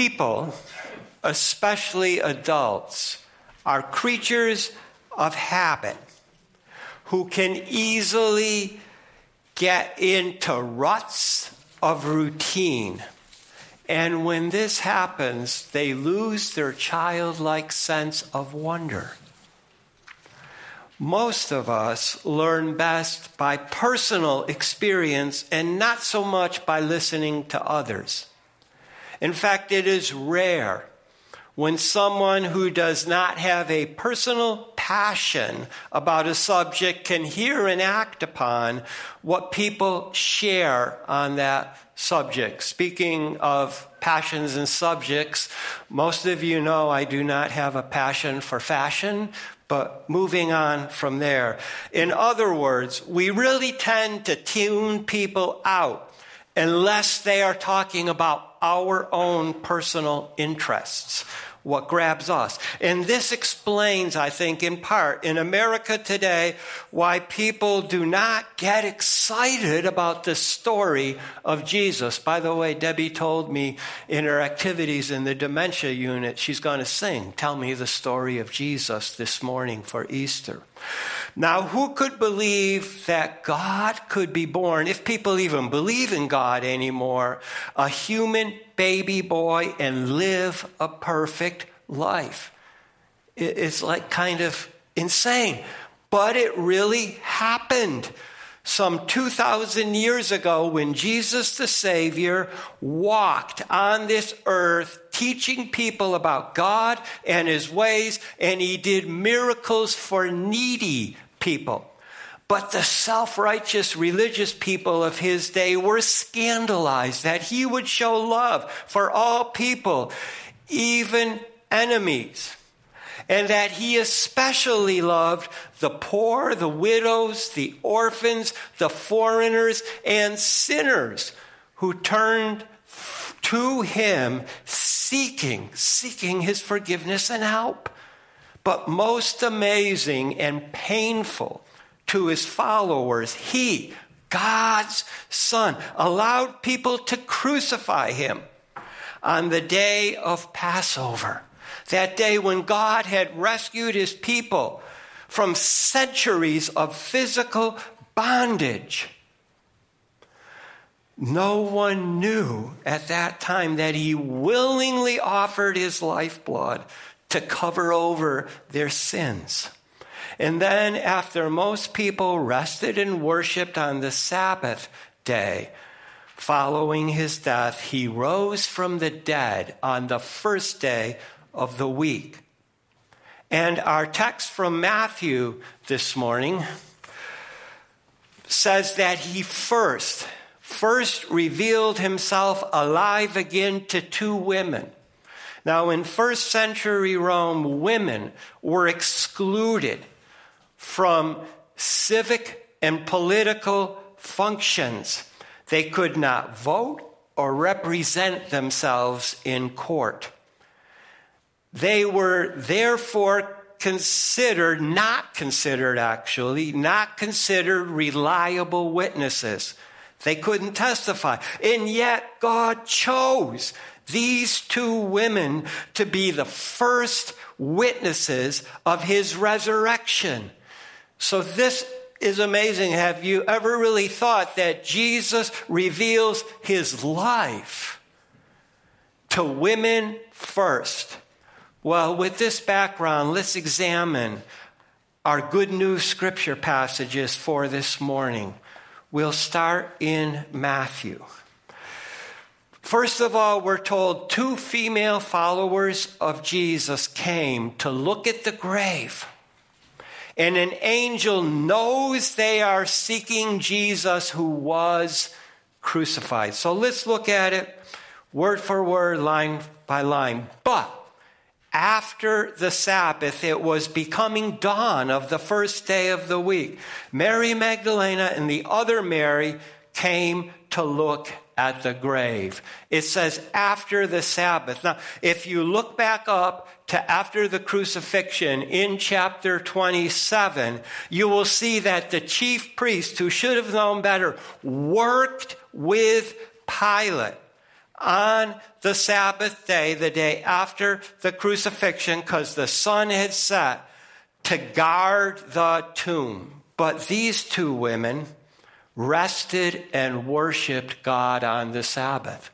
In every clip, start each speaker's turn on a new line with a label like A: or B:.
A: People, especially adults, are creatures of habit who can easily get into ruts of routine. And when this happens, they lose their childlike sense of wonder. Most of us learn best by personal experience and not so much by listening to others. In fact, it is rare when someone who does not have a personal passion about a subject can hear and act upon what people share on that subject. Speaking of passions and subjects, most of you know I do not have a passion for fashion, but moving on from there. In other words, we really tend to tune people out unless they are talking about our own personal interests what grabs us. And this explains, I think, in part, in America today, why people do not get excited about the story of Jesus. By the way, Debbie told me in her activities in the dementia unit, she's going to sing, Tell Me the Story of Jesus this morning for Easter. Now, who could believe that God could be born, if people even believe in God anymore, a human baby boy and live a perfect life? It's like kind of insane. But it really happened some 2,000 years ago when Jesus the Savior walked on this earth teaching people about God and His ways, and He did miracles for needy people. But the self righteous religious people of his day were scandalized that he would show love for all people, even enemies and that he especially loved the poor, the widows, the orphans, the foreigners, and sinners who turned to him seeking, seeking his forgiveness and help. But most amazing and painful to his followers, he, God's Son, allowed people to crucify him on the day of Passover. That day when God had rescued his people from centuries of physical bondage. No one knew at that time that he willingly offered his lifeblood to cover over their sins. And then, after most people rested and worshiped on the Sabbath day, following his death, he rose from the dead on the first day of the week. And our text from Matthew this morning says that he first, first revealed himself alive again to two women. Now, in first century Rome, women were excluded from civic and political functions. They could not vote or represent themselves in court. They were therefore considered, not considered actually, not considered reliable witnesses. They couldn't testify. And yet God chose these two women to be the first witnesses of his resurrection. So this is amazing. Have you ever really thought that Jesus reveals his life to women first? Well, with this background, let's examine our good news scripture passages for this morning. We'll start in Matthew. First of all, we're told two female followers of Jesus came to look at the grave. And an angel knows they are seeking Jesus who was crucified. So let's look at it word for word, line by line. But after the Sabbath, it was becoming dawn of the first day of the week. Mary Magdalena and the other Mary came to look at the grave. It says after the Sabbath. Now, if you look back up to after the crucifixion in chapter 27, you will see that the chief priest, who should have known better, worked with Pilate on the Sabbath day, the day after the crucifixion, because the sun had set, to guard the tomb. But these two women rested and worshiped God on the Sabbath.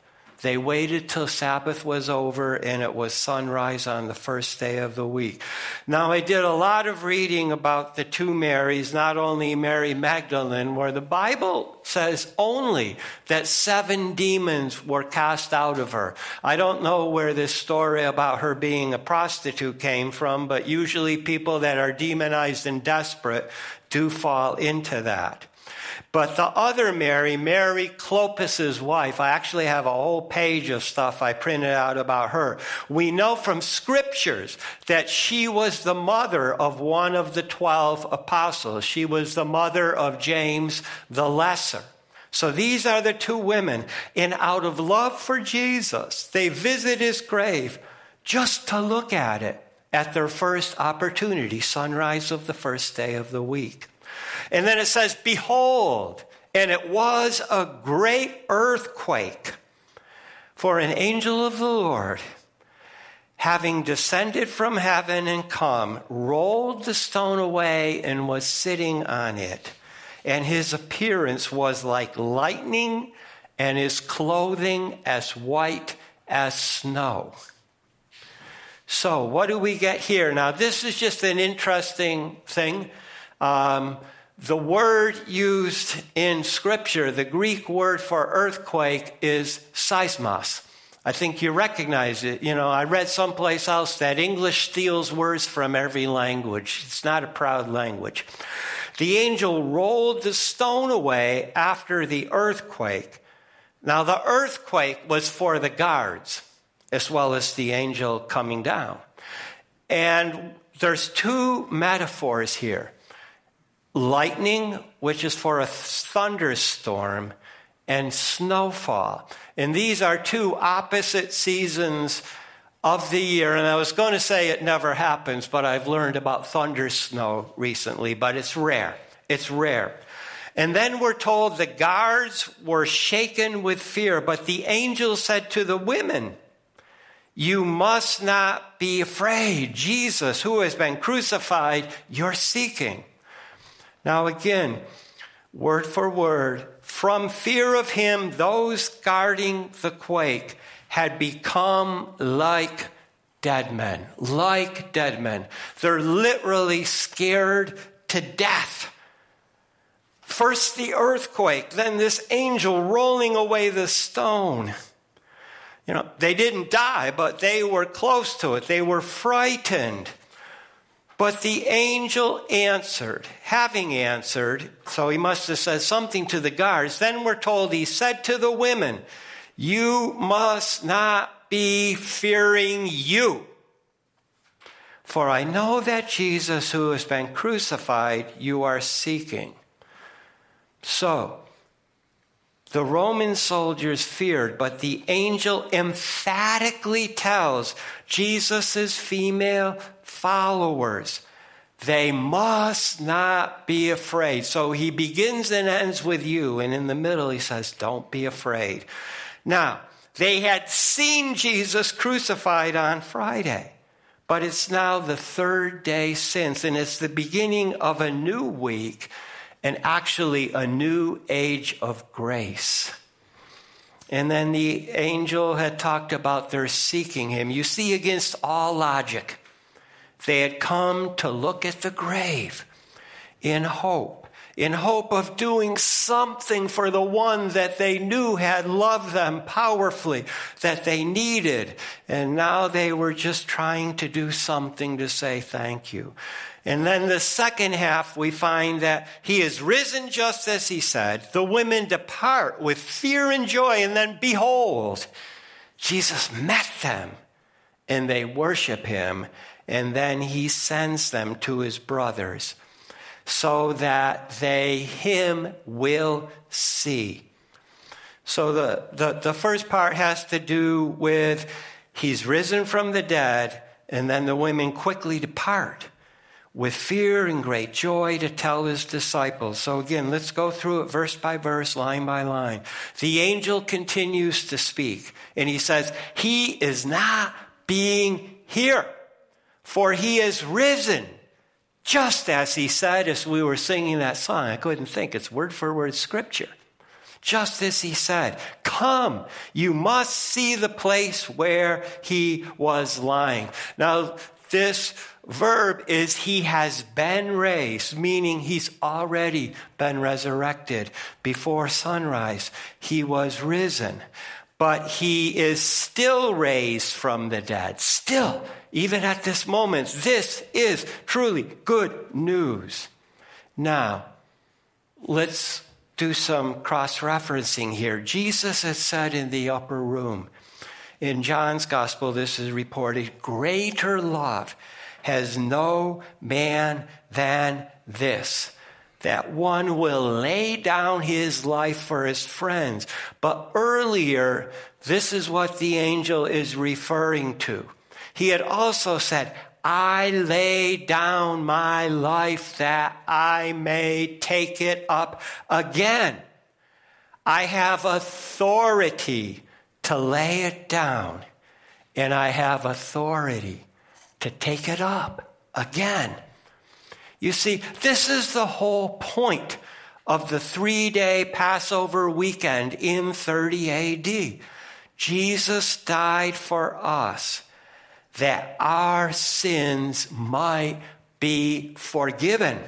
A: They waited till Sabbath was over and it was sunrise on the first day of the week. Now, I did a lot of reading about the two Marys, not only Mary Magdalene, where the Bible says only that seven demons were cast out of her. I don't know where this story about her being a prostitute came from, but usually people that are demonized and desperate do fall into that. But the other Mary, Mary Clopas's wife, I actually have a whole page of stuff I printed out about her. We know from scriptures that she was the mother of one of the 12 apostles. She was the mother of James the Lesser. So these are the two women. And out of love for Jesus, they visit his grave just to look at it at their first opportunity, sunrise of the first day of the week. And then it says, Behold, and it was a great earthquake. For an angel of the Lord, having descended from heaven and come, rolled the stone away and was sitting on it. And his appearance was like lightning, and his clothing as white as snow. So, what do we get here? Now, this is just an interesting thing. Um, the word used in Scripture, the Greek word for earthquake, is seismos. I think you recognize it. You know, I read someplace else that English steals words from every language. It's not a proud language. The angel rolled the stone away after the earthquake. Now, the earthquake was for the guards as well as the angel coming down. And there's two metaphors here lightning, which is for a thunderstorm, and snowfall. And these are two opposite seasons of the year. And I was going to say it never happens, but I've learned about thunder snow recently, but it's rare. It's rare. And then we're told the guards were shaken with fear, but the angel said to the women, You must not be afraid. Jesus, who has been crucified, you're seeking. Now, again, word for word, from fear of him, those guarding the quake had become like dead men, like dead men. They're literally scared to death. First the earthquake, then this angel rolling away the stone. You know, they didn't die, but they were close to it. They were frightened. But the angel answered, having answered, so he must have said something to the guards. Then we're told he said to the women, You must not be fearing you. For I know that Jesus, who has been crucified, you are seeking. So, the Roman soldiers feared, but the angel emphatically tells Jesus' female followers. They must not be afraid. So he begins and ends with you, and in the middle he says, Don't be afraid. Now, they had seen Jesus crucified on Friday, but it's now the third day since, and it's the beginning of a new week and actually a new age of grace. And then the angel had talked about their seeking him. You see, against all logic, they had come to look at the grave in hope, in hope of doing something for the one that they knew had loved them powerfully, that they needed. And now they were just trying to do something to say thank you. And then the second half, we find that he is risen just as he said. The women depart with fear and joy, and then behold, Jesus met them, and they worship him and then he sends them to his brothers so that they him will see. So the, the, the first part has to do with he's risen from the dead, and then the women quickly depart with fear and great joy to tell his disciples. So again, let's go through it verse by verse, line by line. The angel continues to speak and he says, He is not being here, for he is risen. Just as he said as we were singing that song. I couldn't think. It's word for word scripture. Just as he said, Come, you must see the place where he was lying. Now, this verb is he has been raised, meaning he's already been resurrected. Before sunrise, he was risen. But he is still raised from the dead. Still, even at this moment, this is truly good news. Now, let's do some cross referencing here. Jesus has said in the upper room, in John's gospel, this is reported greater love has no man than this that one will lay down his life for his friends. But earlier, this is what the angel is referring to. He had also said, I lay down my life that I may take it up again. I have authority to lay it down, and I have authority to take it up again. You see, this is the whole point of the three day Passover weekend in 30 AD. Jesus died for us that our sins might be forgiven.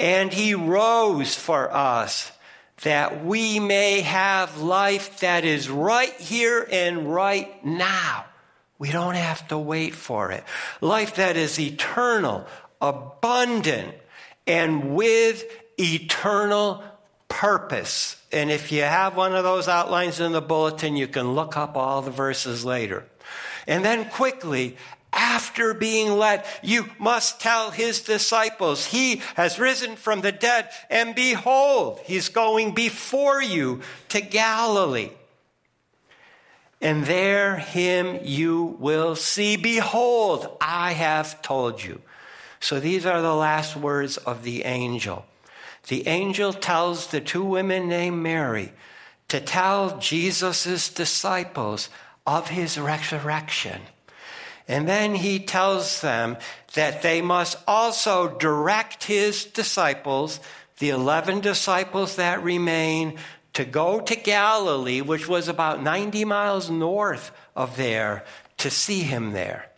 A: And he rose for us that we may have life that is right here and right now. We don't have to wait for it. Life that is eternal, abundant, and with eternal purpose. And if you have one of those outlines in the bulletin, you can look up all the verses later. And then quickly, after being led, you must tell his disciples, He has risen from the dead, and behold, He's going before you to Galilee. And there him you will see. Behold, I have told you. So these are the last words of the angel. The angel tells the two women named Mary to tell Jesus' disciples of his resurrection. And then he tells them that they must also direct his disciples, the 11 disciples that remain, to go to Galilee, which was about 90 miles north of there, to see him there.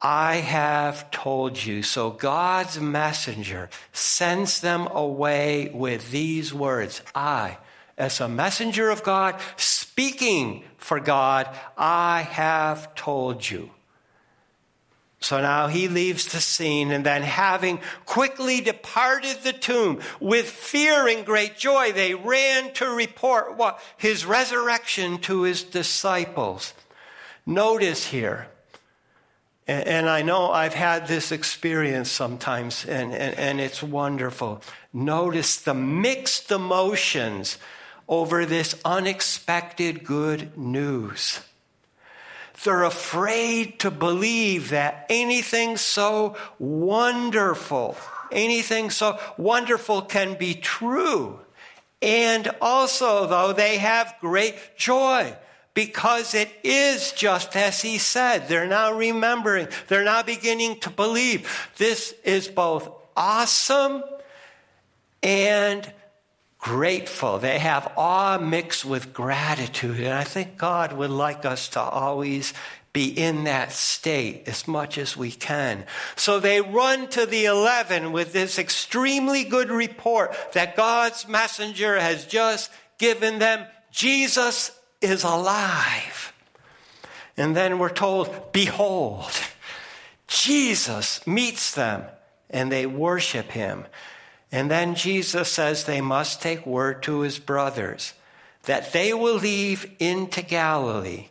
A: I have told you. So God's messenger sends them away with these words I, as a messenger of God, speaking for God, I have told you. So now he leaves the scene, and then having quickly departed the tomb with fear and great joy, they ran to report what? His resurrection to his disciples. Notice here, and I know I've had this experience sometimes, and, and, and it's wonderful. Notice the mixed emotions over this unexpected good news. They're afraid to believe that anything so wonderful, anything so wonderful can be true. And also, though, they have great joy because it is just as he said. They're now remembering, they're now beginning to believe. This is both awesome and grateful. They have awe mixed with gratitude. And I think God would like us to always be in that state as much as we can. So they run to the 11 with this extremely good report that God's messenger has just given them. Jesus is alive. And then we're told, behold, Jesus meets them and they worship him. And then Jesus says they must take word to his brothers that they will leave into Galilee,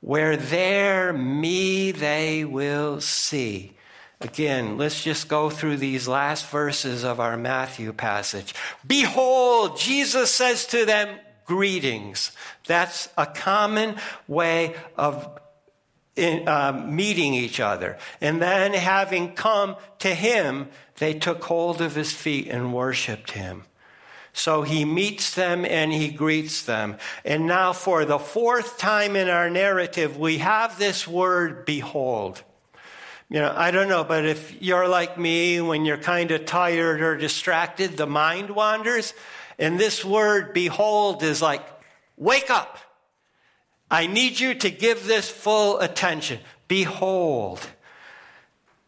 A: where there me they will see. Again, let's just go through these last verses of our Matthew passage. Behold, Jesus says to them, greetings. That's a common way of in, uh, meeting each other. And then, having come to him, they took hold of his feet and worshiped him. So he meets them and he greets them. And now, for the fourth time in our narrative, we have this word, behold. You know, I don't know, but if you're like me, when you're kind of tired or distracted, the mind wanders. And this word, behold, is like, wake up. I need you to give this full attention. Behold.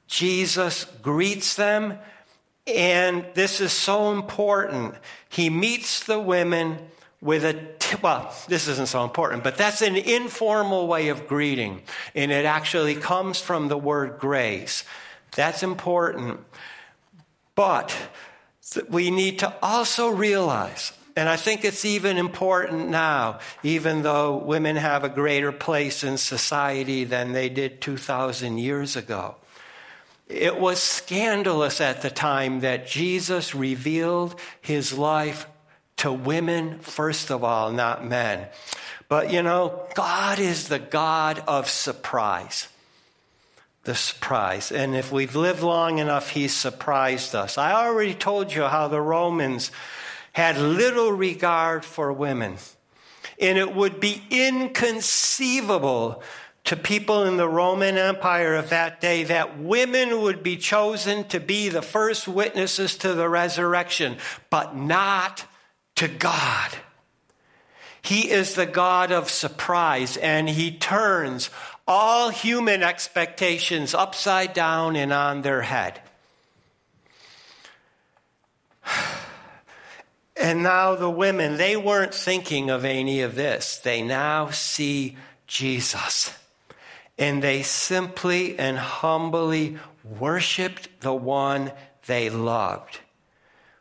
A: Jesus greets them, and this is so important. He meets the women with a, well, this isn't so important, but that's an informal way of greeting, and it actually comes from the word grace. That's important. But we need to also realize and I think it's even important now, even though women have a greater place in society than they did 2,000 years ago. It was scandalous at the time that Jesus revealed his life to women, first of all, not men. But you know, God is the God of surprise. The surprise. And if we've lived long enough, he's surprised us. I already told you how the Romans had little regard for women. And it would be inconceivable to people in the Roman Empire of that day that women would be chosen to be the first witnesses to the resurrection, but not to God. He is the God of surprise, and He turns all human expectations upside down and on their head. And now the women, they weren't thinking of any of this. They now see Jesus. And they simply and humbly worshiped the one they loved,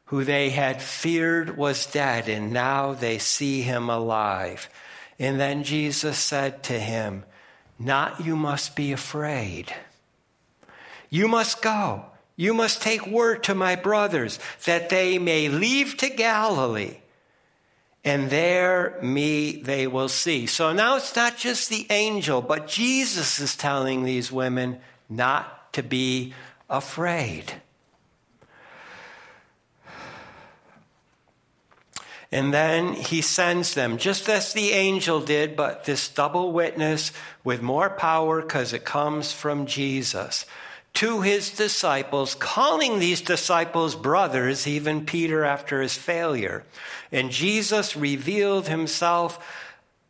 A: who they had feared was dead, and now they see him alive. And then Jesus said to him, Not you must be afraid. You must go. You must take word to my brothers that they may leave to Galilee, and there me they will see. So now it's not just the angel, but Jesus is telling these women not to be afraid. And then he sends them, just as the angel did, but this double witness with more power because it comes from Jesus to his disciples, calling these disciples brothers, even Peter after his failure. And Jesus revealed himself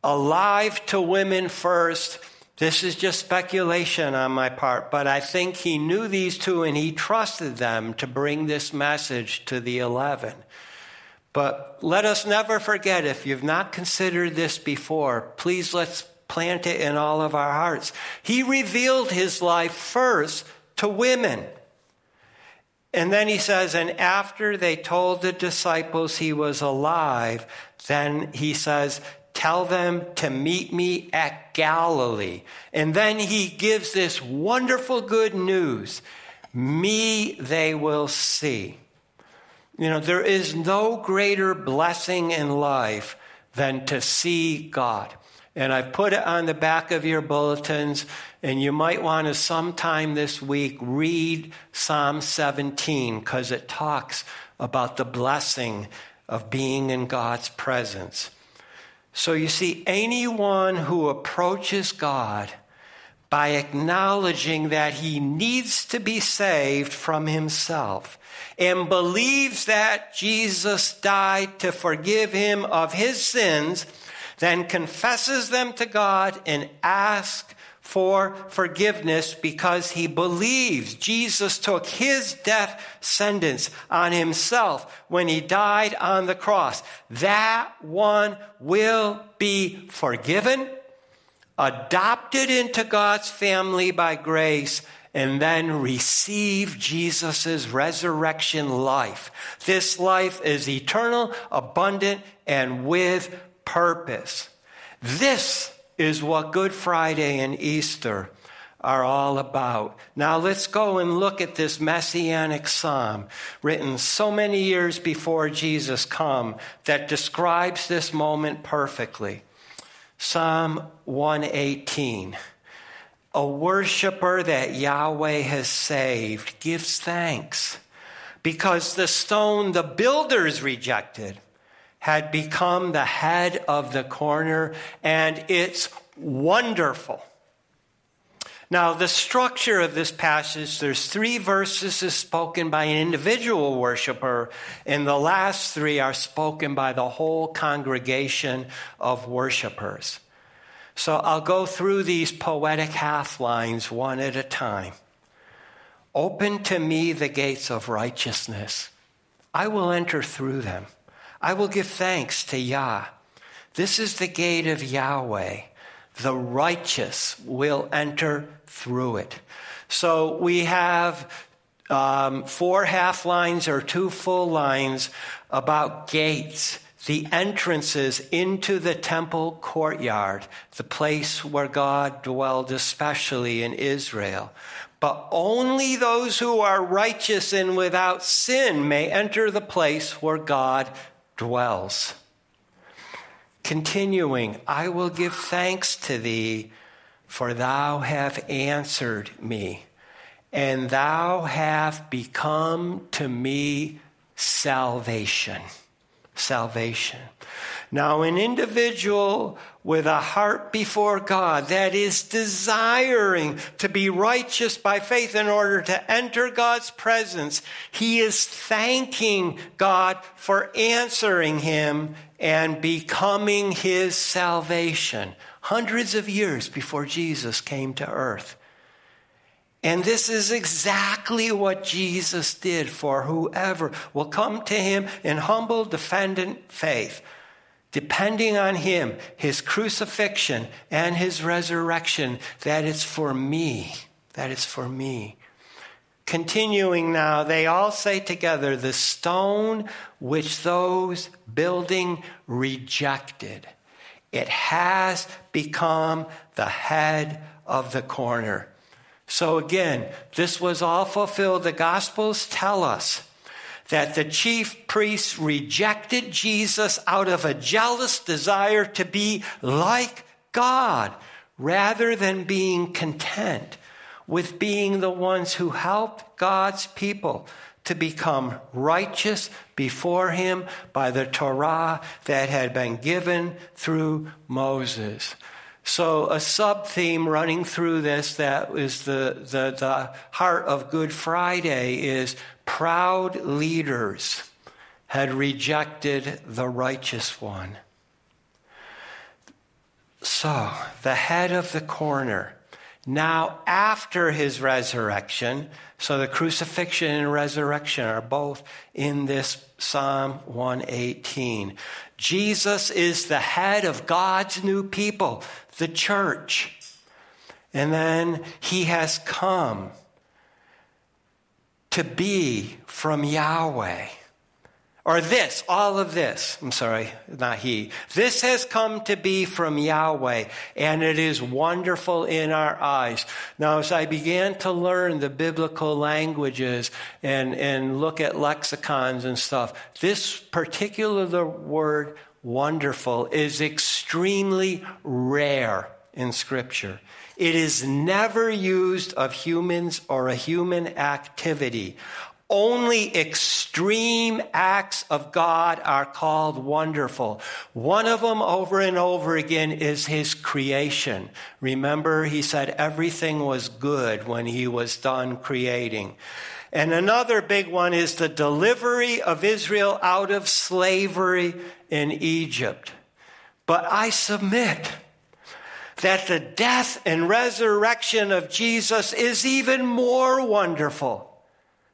A: alive to women first. This is just speculation on my part, but I think he knew these two and he trusted them to bring this message to the eleven. But let us never forget if you've not considered this before, please let's plant it in all of our hearts. He revealed his life first to women. And then he says, and after they told the disciples he was alive, then he says, tell them to meet me at Galilee. And then he gives this wonderful good news. Me they will see. You know, there is no greater blessing in life than to see God. And I've put it on the back of your bulletins. And you might want to sometime this week read Psalm 17 because it talks about the blessing of being in God's presence. So you see, anyone who approaches God by acknowledging that he needs to be saved from himself and believes that Jesus died to forgive him of his sins then confesses them to God and asks for forgiveness because he believes Jesus took his death sentence on himself when he died on the cross. That one will be forgiven, adopted into God's family by grace, and then receive Jesus' resurrection life. This life is eternal, abundant, and with purpose. This is what Good Friday and Easter are all about. Now let's go and look at this messianic psalm written so many years before Jesus come that describes this moment perfectly. Psalm 118. a worshiper that Yahweh has saved gives thanks because the stone the builders rejected had become the head of the corner, and it's wonderful. Now, the structure of this passage, there's three verses spoken by an individual worshiper, and the last three are spoken by the whole congregation of worshipers. So I'll go through these poetic half lines one at a time. Open to me the gates of righteousness. I will enter through them. I will give thanks to Yah. This is the gate of Yahweh. The righteous will enter through it. So we have um, four half lines or two full lines about gates the entrances into the temple courtyard, the place where God dwelled, especially in Israel. But only those who are righteous and without sin may enter the place where God dwells. Continuing, I will give thanks to thee, for thou have answered me, and thou have become to me salvation salvation. Now, an individual with a heart before God that is desiring to be righteous by faith in order to enter God's presence, he is thanking God for answering him and becoming his salvation hundreds of years before Jesus came to earth. And this is exactly what Jesus did for whoever will come to him in humble, dependent faith, depending on him, his crucifixion and his resurrection, that it's for me. That it's for me. Continuing now, they all say together, the stone which those building rejected. It has become the head of the corner. So again, this was all fulfilled. The Gospels tell us that the chief priests rejected Jesus out of a jealous desire to be like God rather than being content with being the ones who helped God's people to become righteous before Him by the Torah that had been given through Moses. So, a sub theme running through this that is the, the, the heart of Good Friday is proud leaders had rejected the righteous one. So, the head of the corner, now after his resurrection, so the crucifixion and resurrection are both in this Psalm 118. Jesus is the head of God's new people the church. And then he has come to be from Yahweh. Or this, all of this. I'm sorry, not he. This has come to be from Yahweh, and it is wonderful in our eyes. Now, as I began to learn the biblical languages and, and look at lexicons and stuff, this particular word wonderful is extremely rare in Scripture. It is never used of humans or a human activity. Only extreme acts of God are called wonderful. One of them over and over again is his creation. Remember, he said everything was good when he was done creating. And another big one is the delivery of Israel out of slavery in Egypt. But I submit that the death and resurrection of Jesus is even more wonderful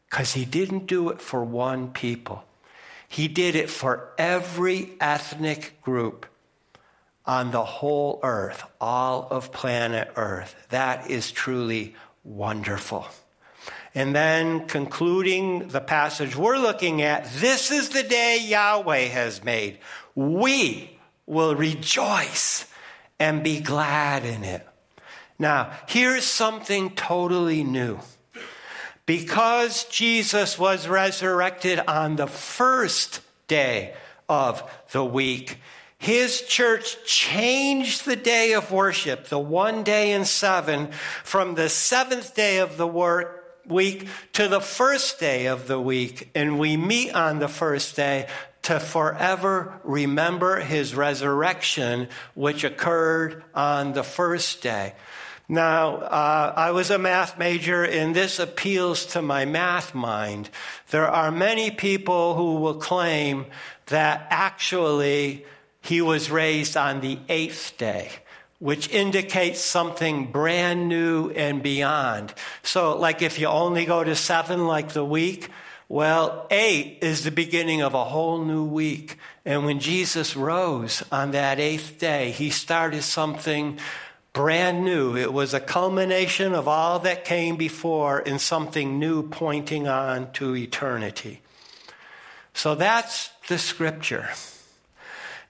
A: because he didn't do it for one people. He did it for every ethnic group on the whole earth, all of planet earth. That is truly wonderful. And then concluding the passage we're looking at, this is the day Yahweh has made. We will rejoice and be glad in it. Now, here's something totally new. Because Jesus was resurrected on the first day of the week, His church changed the day of worship, the one day in seven, from the seventh day of the work week to the first day of the week. And we meet on the first day to forever remember his resurrection, which occurred on the first day. Now, uh, I was a math major, and this appeals to my math mind. There are many people who will claim that actually he was raised on the eighth day, which indicates something brand new and beyond. So, like if you only go to seven, like the week, well, eight is the beginning of a whole new week. And when Jesus rose on that eighth day, he started something brand new. It was a culmination of all that came before in something new pointing on to eternity. So that's the scripture.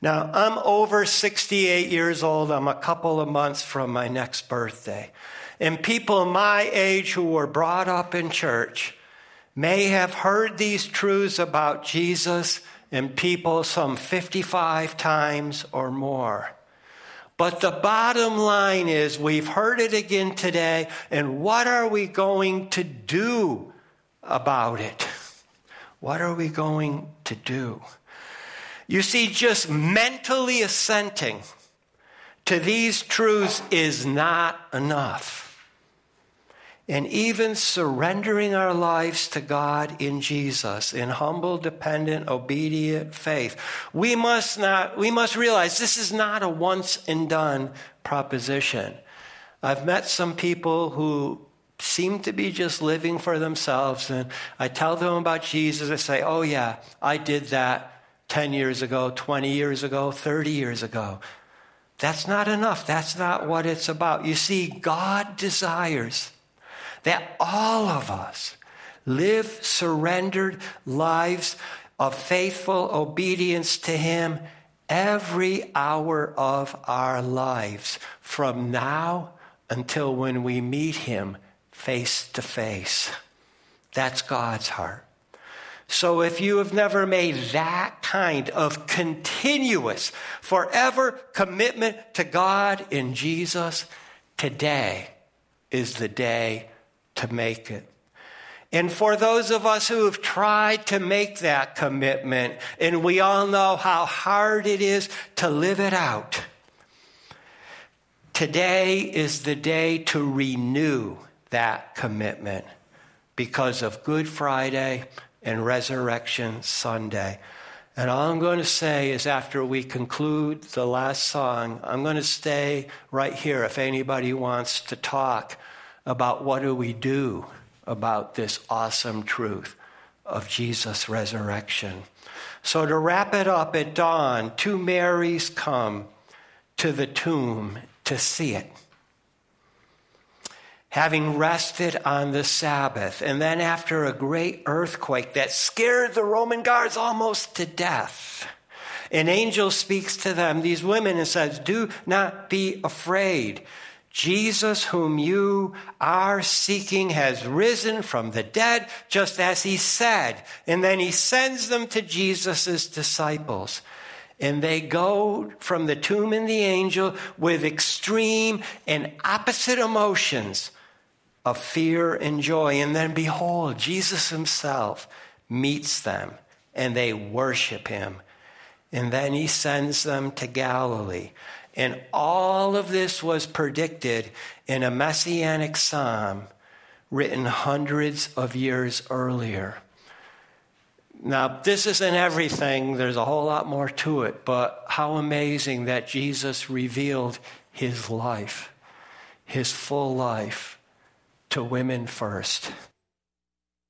A: Now, I'm over 68 years old. I'm a couple of months from my next birthday. And people my age who were brought up in church may have heard these truths about Jesus and people some 55 times or more. But the bottom line is we've heard it again today, and what are we going to do about it? What are we going to do? You see, just mentally assenting to these truths is not enough. And even surrendering our lives to God in Jesus in humble, dependent, obedient faith. We must not, we must realize this is not a once and done proposition. I've met some people who seem to be just living for themselves, and I tell them about Jesus. I say, Oh, yeah, I did that 10 years ago, 20 years ago, 30 years ago. That's not enough. That's not what it's about. You see, God desires that all of us live surrendered lives of faithful obedience to Him every hour of our lives from now until when we meet Him face to face. That's God's heart. So if you have never made that kind of continuous, forever commitment to God in Jesus, today is the day to make it. And for those of us who have tried to make that commitment, and we all know how hard it is to live it out, today is the day to renew that commitment because of Good Friday and Resurrection Sunday. And all I'm going to say is after we conclude the last song, I'm going to stay right here if anybody wants to talk about what do we do about this awesome truth of Jesus' resurrection. So to wrap it up at dawn, two Marys come to the tomb to see it having rested on the Sabbath. And then, after a great earthquake that scared the Roman guards almost to death, an angel speaks to them, these women, and says, Do not be afraid. Jesus, whom you are seeking, has risen from the dead, just as he said. And then he sends them to Jesus' disciples. And they go from the tomb and the angel with extreme and opposite emotions of fear and joy. And then behold, Jesus himself meets them and they worship him. And then he sends them to Galilee. And all of this was predicted in a messianic psalm written hundreds of years earlier. Now, this isn't everything, there's a whole lot more to it, but how amazing that Jesus revealed his life, his full life to women first.